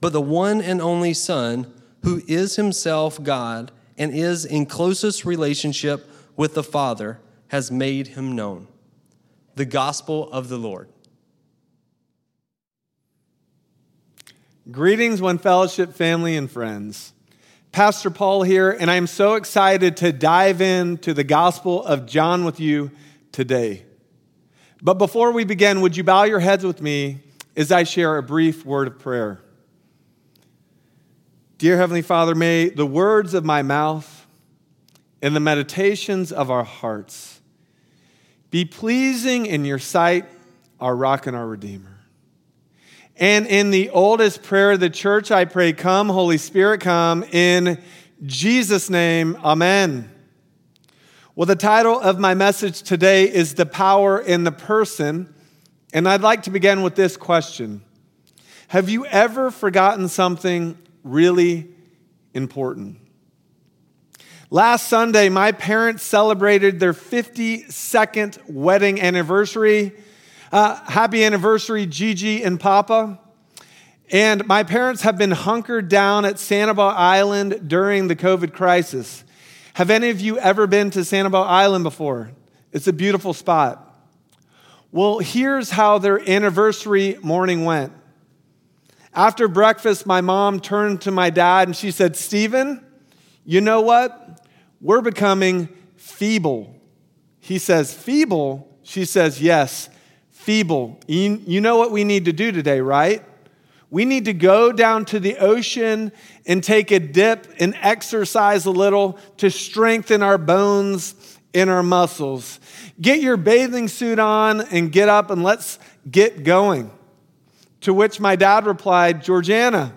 but the one and only Son, who is himself God and is in closest relationship with the Father, has made him known. The Gospel of the Lord. Greetings, One Fellowship family and friends. Pastor Paul here, and I'm so excited to dive into the Gospel of John with you today. But before we begin, would you bow your heads with me as I share a brief word of prayer? Dear Heavenly Father, may the words of my mouth and the meditations of our hearts be pleasing in your sight, our rock and our redeemer. And in the oldest prayer of the church, I pray, Come, Holy Spirit, come. In Jesus' name, Amen. Well, the title of my message today is The Power in the Person. And I'd like to begin with this question Have you ever forgotten something really important? Last Sunday, my parents celebrated their 52nd wedding anniversary. Uh, happy anniversary, Gigi and Papa. And my parents have been hunkered down at Sanibel Island during the COVID crisis. Have any of you ever been to Sanibel Island before? It's a beautiful spot. Well, here's how their anniversary morning went. After breakfast, my mom turned to my dad and she said, Stephen, you know what? We're becoming feeble. He says, Feeble? She says, Yes feeble. You, know what we need to do today, right? We need to go down to the ocean and take a dip and exercise a little to strengthen our bones and our muscles. Get your bathing suit on and get up and let's get going. To which my dad replied, Georgiana,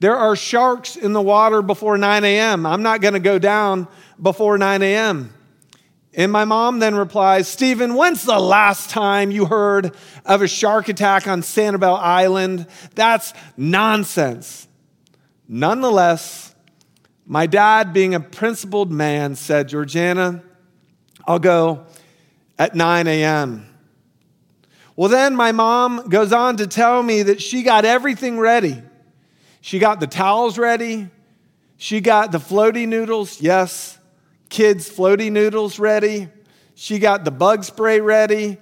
there are sharks in the water before 9 a.m. I'm not going to go down before 9 a.m. And my mom then replies, Stephen, when's the last time you heard of a shark attack on Sanibel Island? That's nonsense. Nonetheless, my dad, being a principled man, said, Georgiana, I'll go at 9 a.m. Well, then my mom goes on to tell me that she got everything ready. She got the towels ready. She got the floaty noodles. Yes, kids' floaty noodles ready. She got the bug spray ready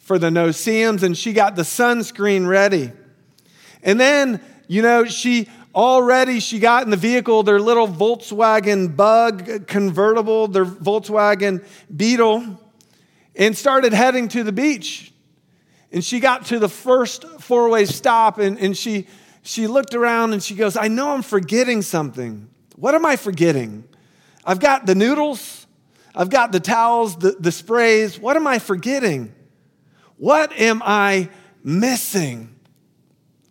for the no-see-ums, and she got the sunscreen ready. And then, you know, she already she got in the vehicle their little Volkswagen Bug convertible, their Volkswagen Beetle, and started heading to the beach. And she got to the first four-way stop, and, and she she looked around and she goes, I know I'm forgetting something. What am I forgetting? I've got the noodles, I've got the towels, the, the sprays. What am I forgetting? What am I missing?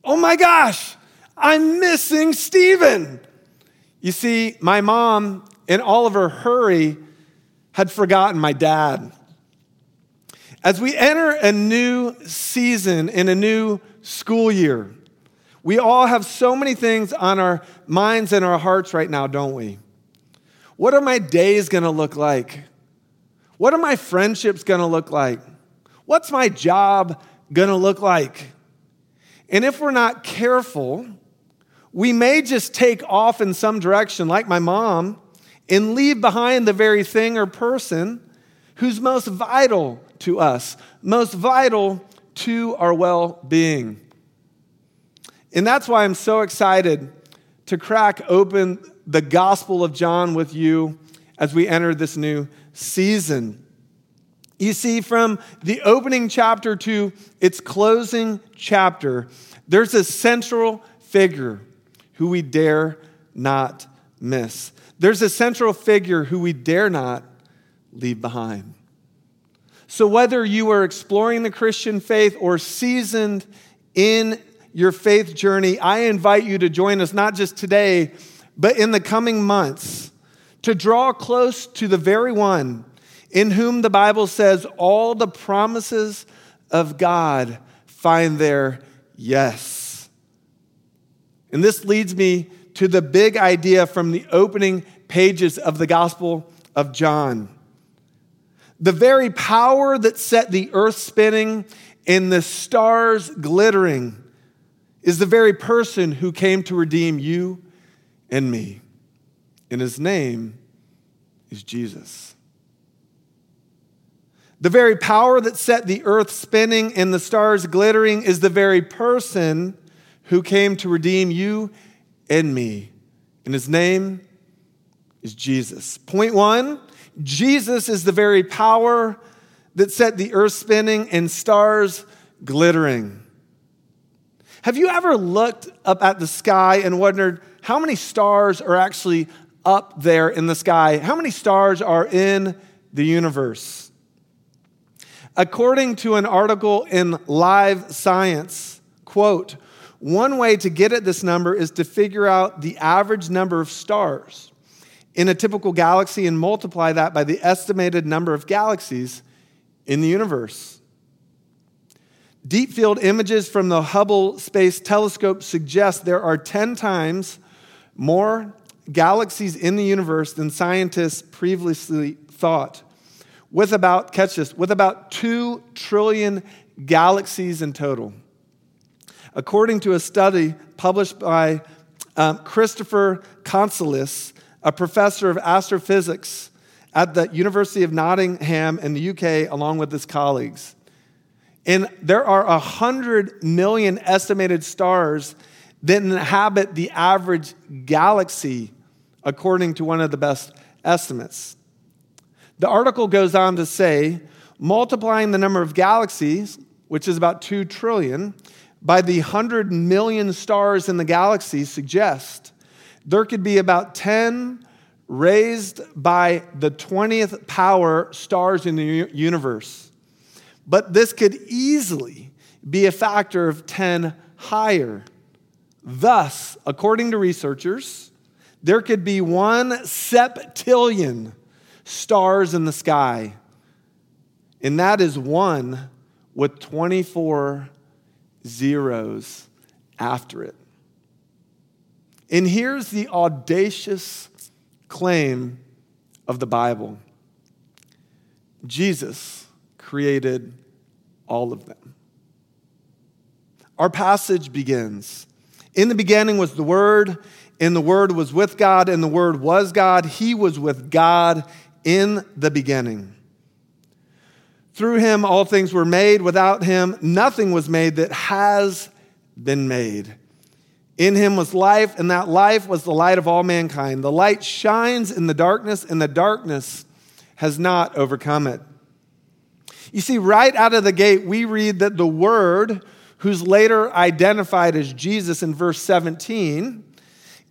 Oh my gosh, I'm missing Stephen. You see, my mom, in all of her hurry, had forgotten my dad. As we enter a new season in a new school year, we all have so many things on our minds and our hearts right now, don't we? What are my days gonna look like? What are my friendships gonna look like? What's my job gonna look like? And if we're not careful, we may just take off in some direction, like my mom, and leave behind the very thing or person who's most vital to us, most vital to our well being. And that's why I'm so excited to crack open the Gospel of John with you as we enter this new season. You see, from the opening chapter to its closing chapter, there's a central figure who we dare not miss. There's a central figure who we dare not leave behind. So, whether you are exploring the Christian faith or seasoned in your faith journey, I invite you to join us not just today, but in the coming months to draw close to the very one in whom the Bible says all the promises of God find their yes. And this leads me to the big idea from the opening pages of the Gospel of John. The very power that set the earth spinning and the stars glittering is the very person who came to redeem you and me. And his name is Jesus. The very power that set the earth spinning and the stars glittering is the very person who came to redeem you and me. And his name is Jesus. Point one Jesus is the very power that set the earth spinning and stars glittering. Have you ever looked up at the sky and wondered how many stars are actually up there in the sky? How many stars are in the universe? According to an article in Live Science, quote, one way to get at this number is to figure out the average number of stars in a typical galaxy and multiply that by the estimated number of galaxies in the universe. Deep field images from the Hubble Space Telescope suggest there are 10 times more galaxies in the universe than scientists previously thought. With about, catch this, with about 2 trillion galaxies in total. According to a study published by um, Christopher Conselice, a professor of astrophysics at the University of Nottingham in the UK, along with his colleagues. And there are 100 million estimated stars that inhabit the average galaxy, according to one of the best estimates. The article goes on to say multiplying the number of galaxies, which is about 2 trillion, by the 100 million stars in the galaxy suggests there could be about 10 raised by the 20th power stars in the universe. But this could easily be a factor of 10 higher. Thus, according to researchers, there could be one septillion stars in the sky, and that is one with 24 zeros after it. And here's the audacious claim of the Bible Jesus created all of them. Our passage begins In the beginning was the Word, and the Word was with God, and the Word was God. He was with God in the beginning. Through him, all things were made. Without him, nothing was made that has been made. In him was life, and that life was the light of all mankind. The light shines in the darkness, and the darkness has not overcome it. You see, right out of the gate, we read that the Word, who's later identified as Jesus in verse 17,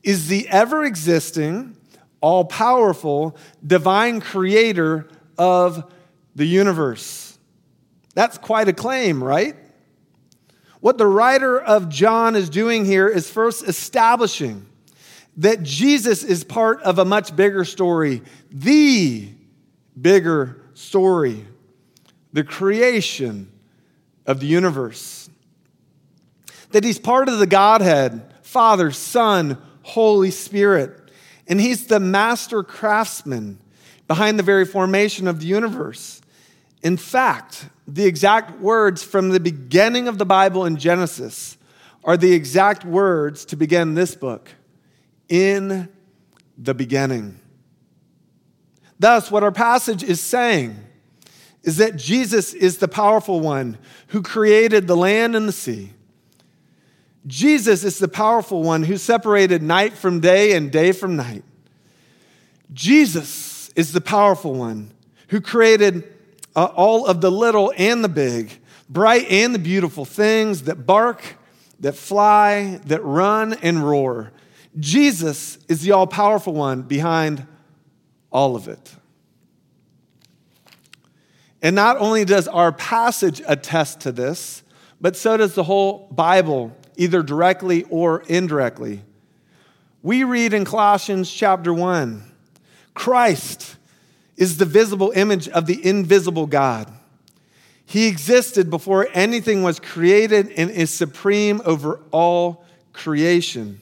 is the ever existing, all powerful, divine creator of the universe. That's quite a claim, right? What the writer of John is doing here is first establishing that Jesus is part of a much bigger story, the bigger story, the creation of the universe. That he's part of the Godhead, Father, Son, Holy Spirit. And he's the master craftsman behind the very formation of the universe. In fact, the exact words from the beginning of the Bible in Genesis are the exact words to begin this book in the beginning. Thus, what our passage is saying is that Jesus is the powerful one who created the land and the sea. Jesus is the powerful one who separated night from day and day from night. Jesus is the powerful one who created uh, all of the little and the big, bright and the beautiful things that bark, that fly, that run and roar. Jesus is the all powerful one behind all of it. And not only does our passage attest to this, but so does the whole Bible, either directly or indirectly. We read in Colossians chapter 1 Christ is the visible image of the invisible God. He existed before anything was created and is supreme over all creation.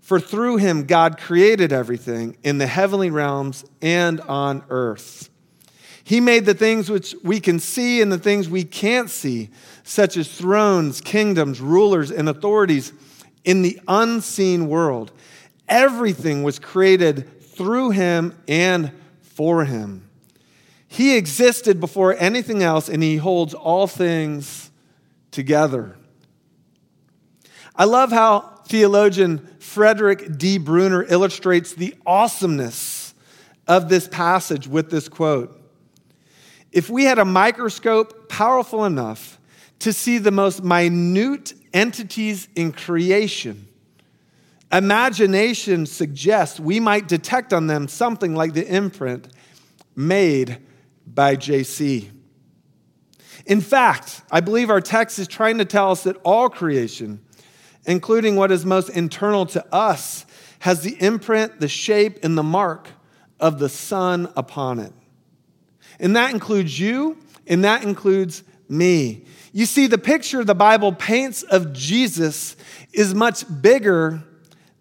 For through him, God created everything in the heavenly realms and on earth. He made the things which we can see and the things we can't see, such as thrones, kingdoms, rulers, and authorities in the unseen world. Everything was created through him and for him. He existed before anything else, and he holds all things together. I love how theologian Frederick D. Bruner illustrates the awesomeness of this passage with this quote. If we had a microscope powerful enough to see the most minute entities in creation, imagination suggests we might detect on them something like the imprint made by JC. In fact, I believe our text is trying to tell us that all creation including what is most internal to us, has the imprint, the shape, and the mark of the Son upon it. And that includes you, and that includes me. You see, the picture the Bible paints of Jesus is much bigger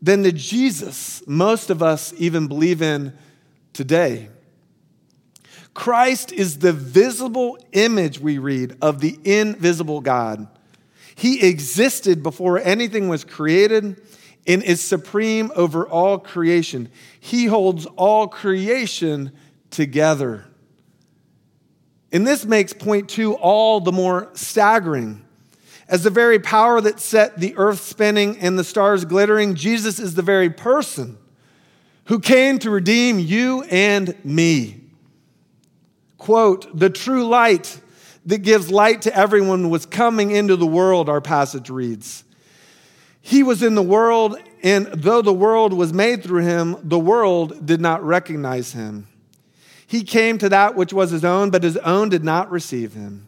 than the Jesus most of us even believe in today. Christ is the visible image, we read, of the invisible God. He existed before anything was created and is supreme over all creation. He holds all creation together. And this makes point two all the more staggering. As the very power that set the earth spinning and the stars glittering, Jesus is the very person who came to redeem you and me. Quote, the true light that gives light to everyone was coming into the world, our passage reads. He was in the world, and though the world was made through him, the world did not recognize him. He came to that which was his own, but his own did not receive him.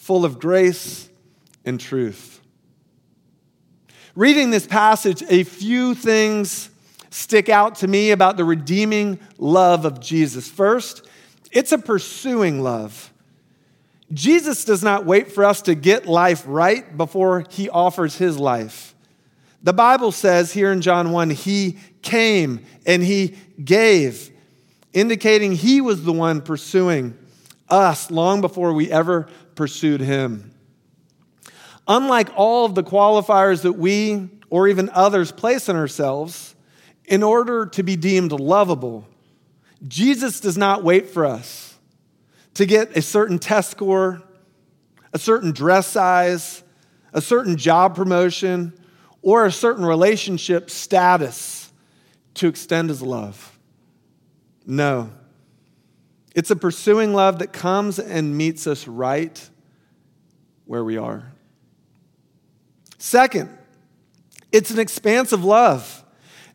full of grace and truth. Reading this passage, a few things stick out to me about the redeeming love of Jesus. First, it's a pursuing love. Jesus does not wait for us to get life right before he offers his life. The Bible says here in John 1, he came and he gave, indicating he was the one pursuing us long before we ever pursued him. Unlike all of the qualifiers that we or even others place on ourselves, in order to be deemed lovable, Jesus does not wait for us to get a certain test score, a certain dress size, a certain job promotion, or a certain relationship status to extend his love. No. It's a pursuing love that comes and meets us right where we are. Second, it's an expansive love.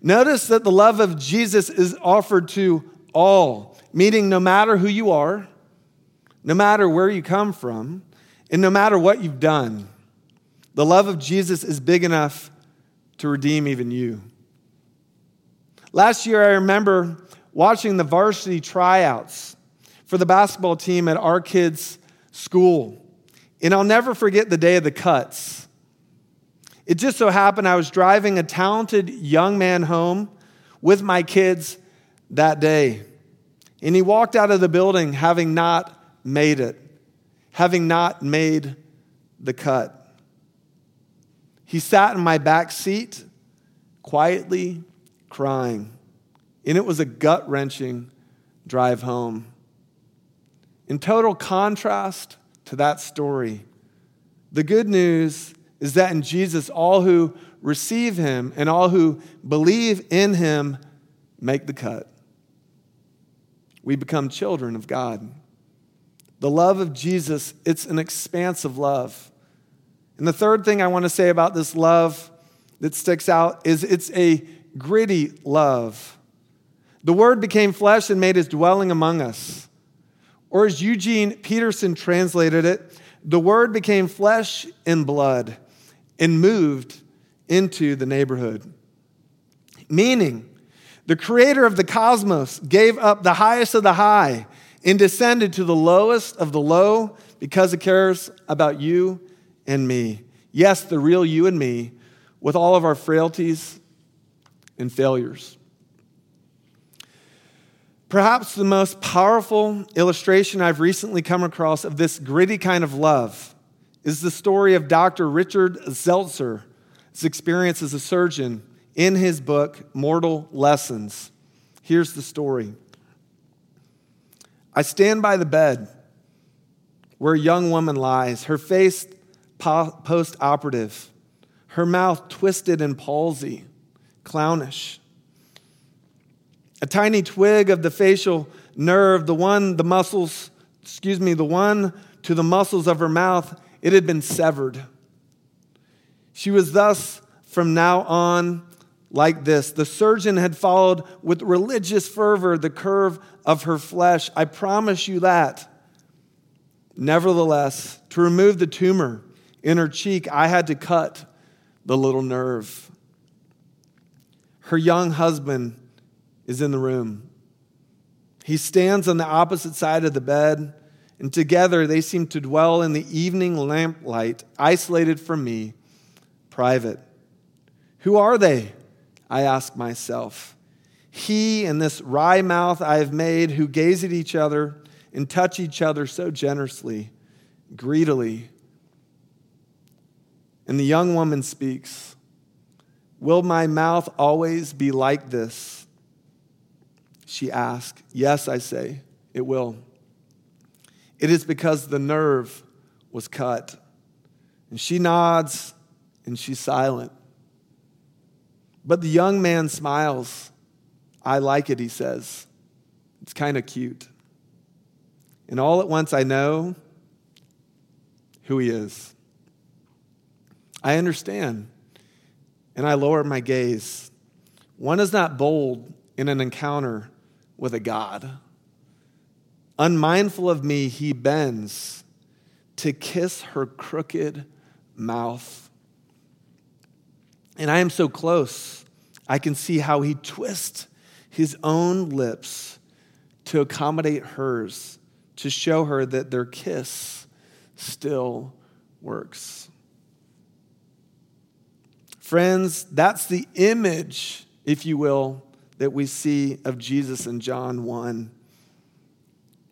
Notice that the love of Jesus is offered to all, meaning no matter who you are, no matter where you come from, and no matter what you've done, the love of Jesus is big enough to redeem even you. Last year, I remember watching the varsity tryouts for the basketball team at our kids' school. And I'll never forget the day of the cuts. It just so happened I was driving a talented young man home with my kids that day. And he walked out of the building having not made it, having not made the cut. He sat in my back seat, quietly crying. And it was a gut wrenching drive home. In total contrast to that story, the good news is that in Jesus, all who receive him and all who believe in him make the cut. We become children of God. The love of Jesus, it's an expansive love. And the third thing I want to say about this love that sticks out is it's a gritty love. The Word became flesh and made his dwelling among us. Or as Eugene Peterson translated it, the Word became flesh and blood and moved into the neighborhood. Meaning, the creator of the cosmos gave up the highest of the high and descended to the lowest of the low because he cares about you and me. Yes, the real you and me, with all of our frailties and failures. Perhaps the most powerful illustration I've recently come across of this gritty kind of love is the story of Dr. Richard Selzer's experience as a surgeon in his book, Mortal Lessons. Here's the story I stand by the bed where a young woman lies, her face post operative, her mouth twisted in palsy, clownish. A tiny twig of the facial nerve, the one, the muscles, excuse me, the one to the muscles of her mouth, it had been severed. She was thus, from now on, like this. The surgeon had followed with religious fervor the curve of her flesh. I promise you that. Nevertheless, to remove the tumor, in her cheek, I had to cut the little nerve. Her young husband is in the room. He stands on the opposite side of the bed, and together they seem to dwell in the evening lamplight, isolated from me, private. Who are they? I ask myself. He and this wry mouth I have made, who gaze at each other and touch each other so generously, greedily, and the young woman speaks Will my mouth always be like this? She asks. Yes, I say, it will. It is because the nerve was cut. And she nods and she's silent. But the young man smiles. I like it, he says. It's kind of cute. And all at once I know who he is. I understand. And I lower my gaze. One is not bold in an encounter with a God. Unmindful of me, he bends to kiss her crooked mouth. And I am so close, I can see how he twists his own lips to accommodate hers, to show her that their kiss still works. Friends, that's the image, if you will, that we see of Jesus in John 1.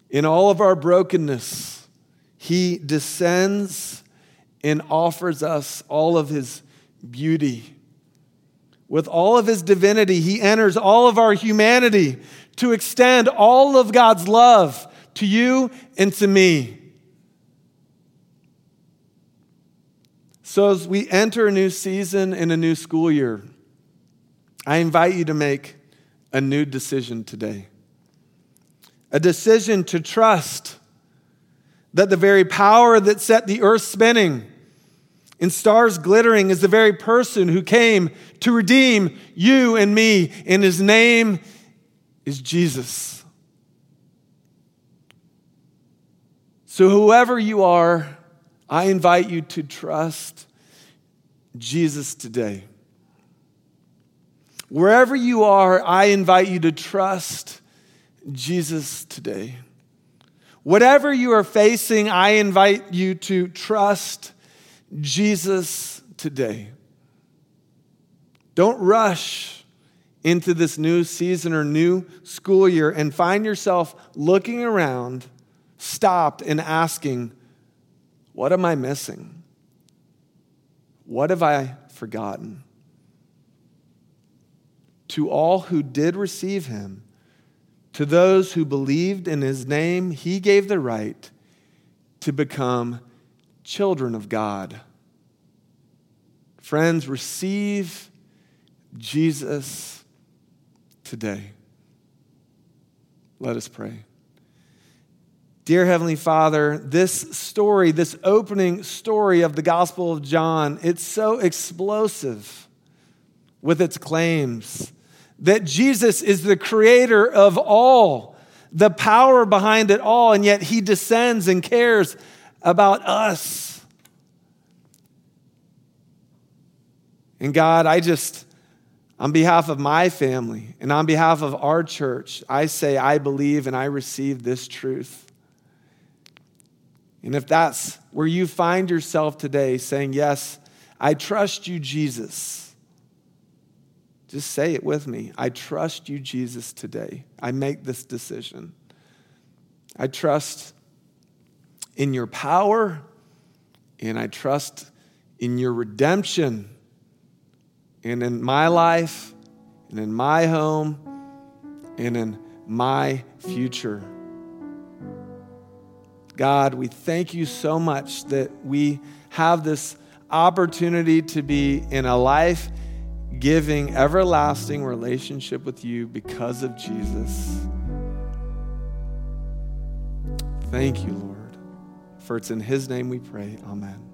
In all of our brokenness, he descends and offers us all of his beauty, With all of his divinity, he enters all of our humanity to extend all of God's love to you and to me. So, as we enter a new season and a new school year, I invite you to make a new decision today. A decision to trust that the very power that set the earth spinning and stars glittering is the very person who came to redeem you and me, and his name is Jesus. So, whoever you are, I invite you to trust Jesus today. Wherever you are, I invite you to trust Jesus today. Whatever you are facing, I invite you to trust Jesus today. Don't rush into this new season or new school year and find yourself looking around, stopped, and asking, What am I missing? What have I forgotten? To all who did receive him, to those who believed in his name, he gave the right to become children of God. Friends, receive Jesus today. Let us pray. Dear Heavenly Father, this story, this opening story of the Gospel of John, it's so explosive with its claims that Jesus is the creator of all, the power behind it all, and yet he descends and cares about us. And God, I just, on behalf of my family and on behalf of our church, I say I believe and I receive this truth. And if that's where you find yourself today saying, Yes, I trust you, Jesus just say it with me. I trust you, Jesus, today. I make this decision. I trust in your power and I trust in your redemption and in my life and in my home and in my future. God, we thank you so much that we have this opportunity to be in a life giving, everlasting relationship with you because of Jesus. Thank you, Lord. For it's in His name we pray. Amen.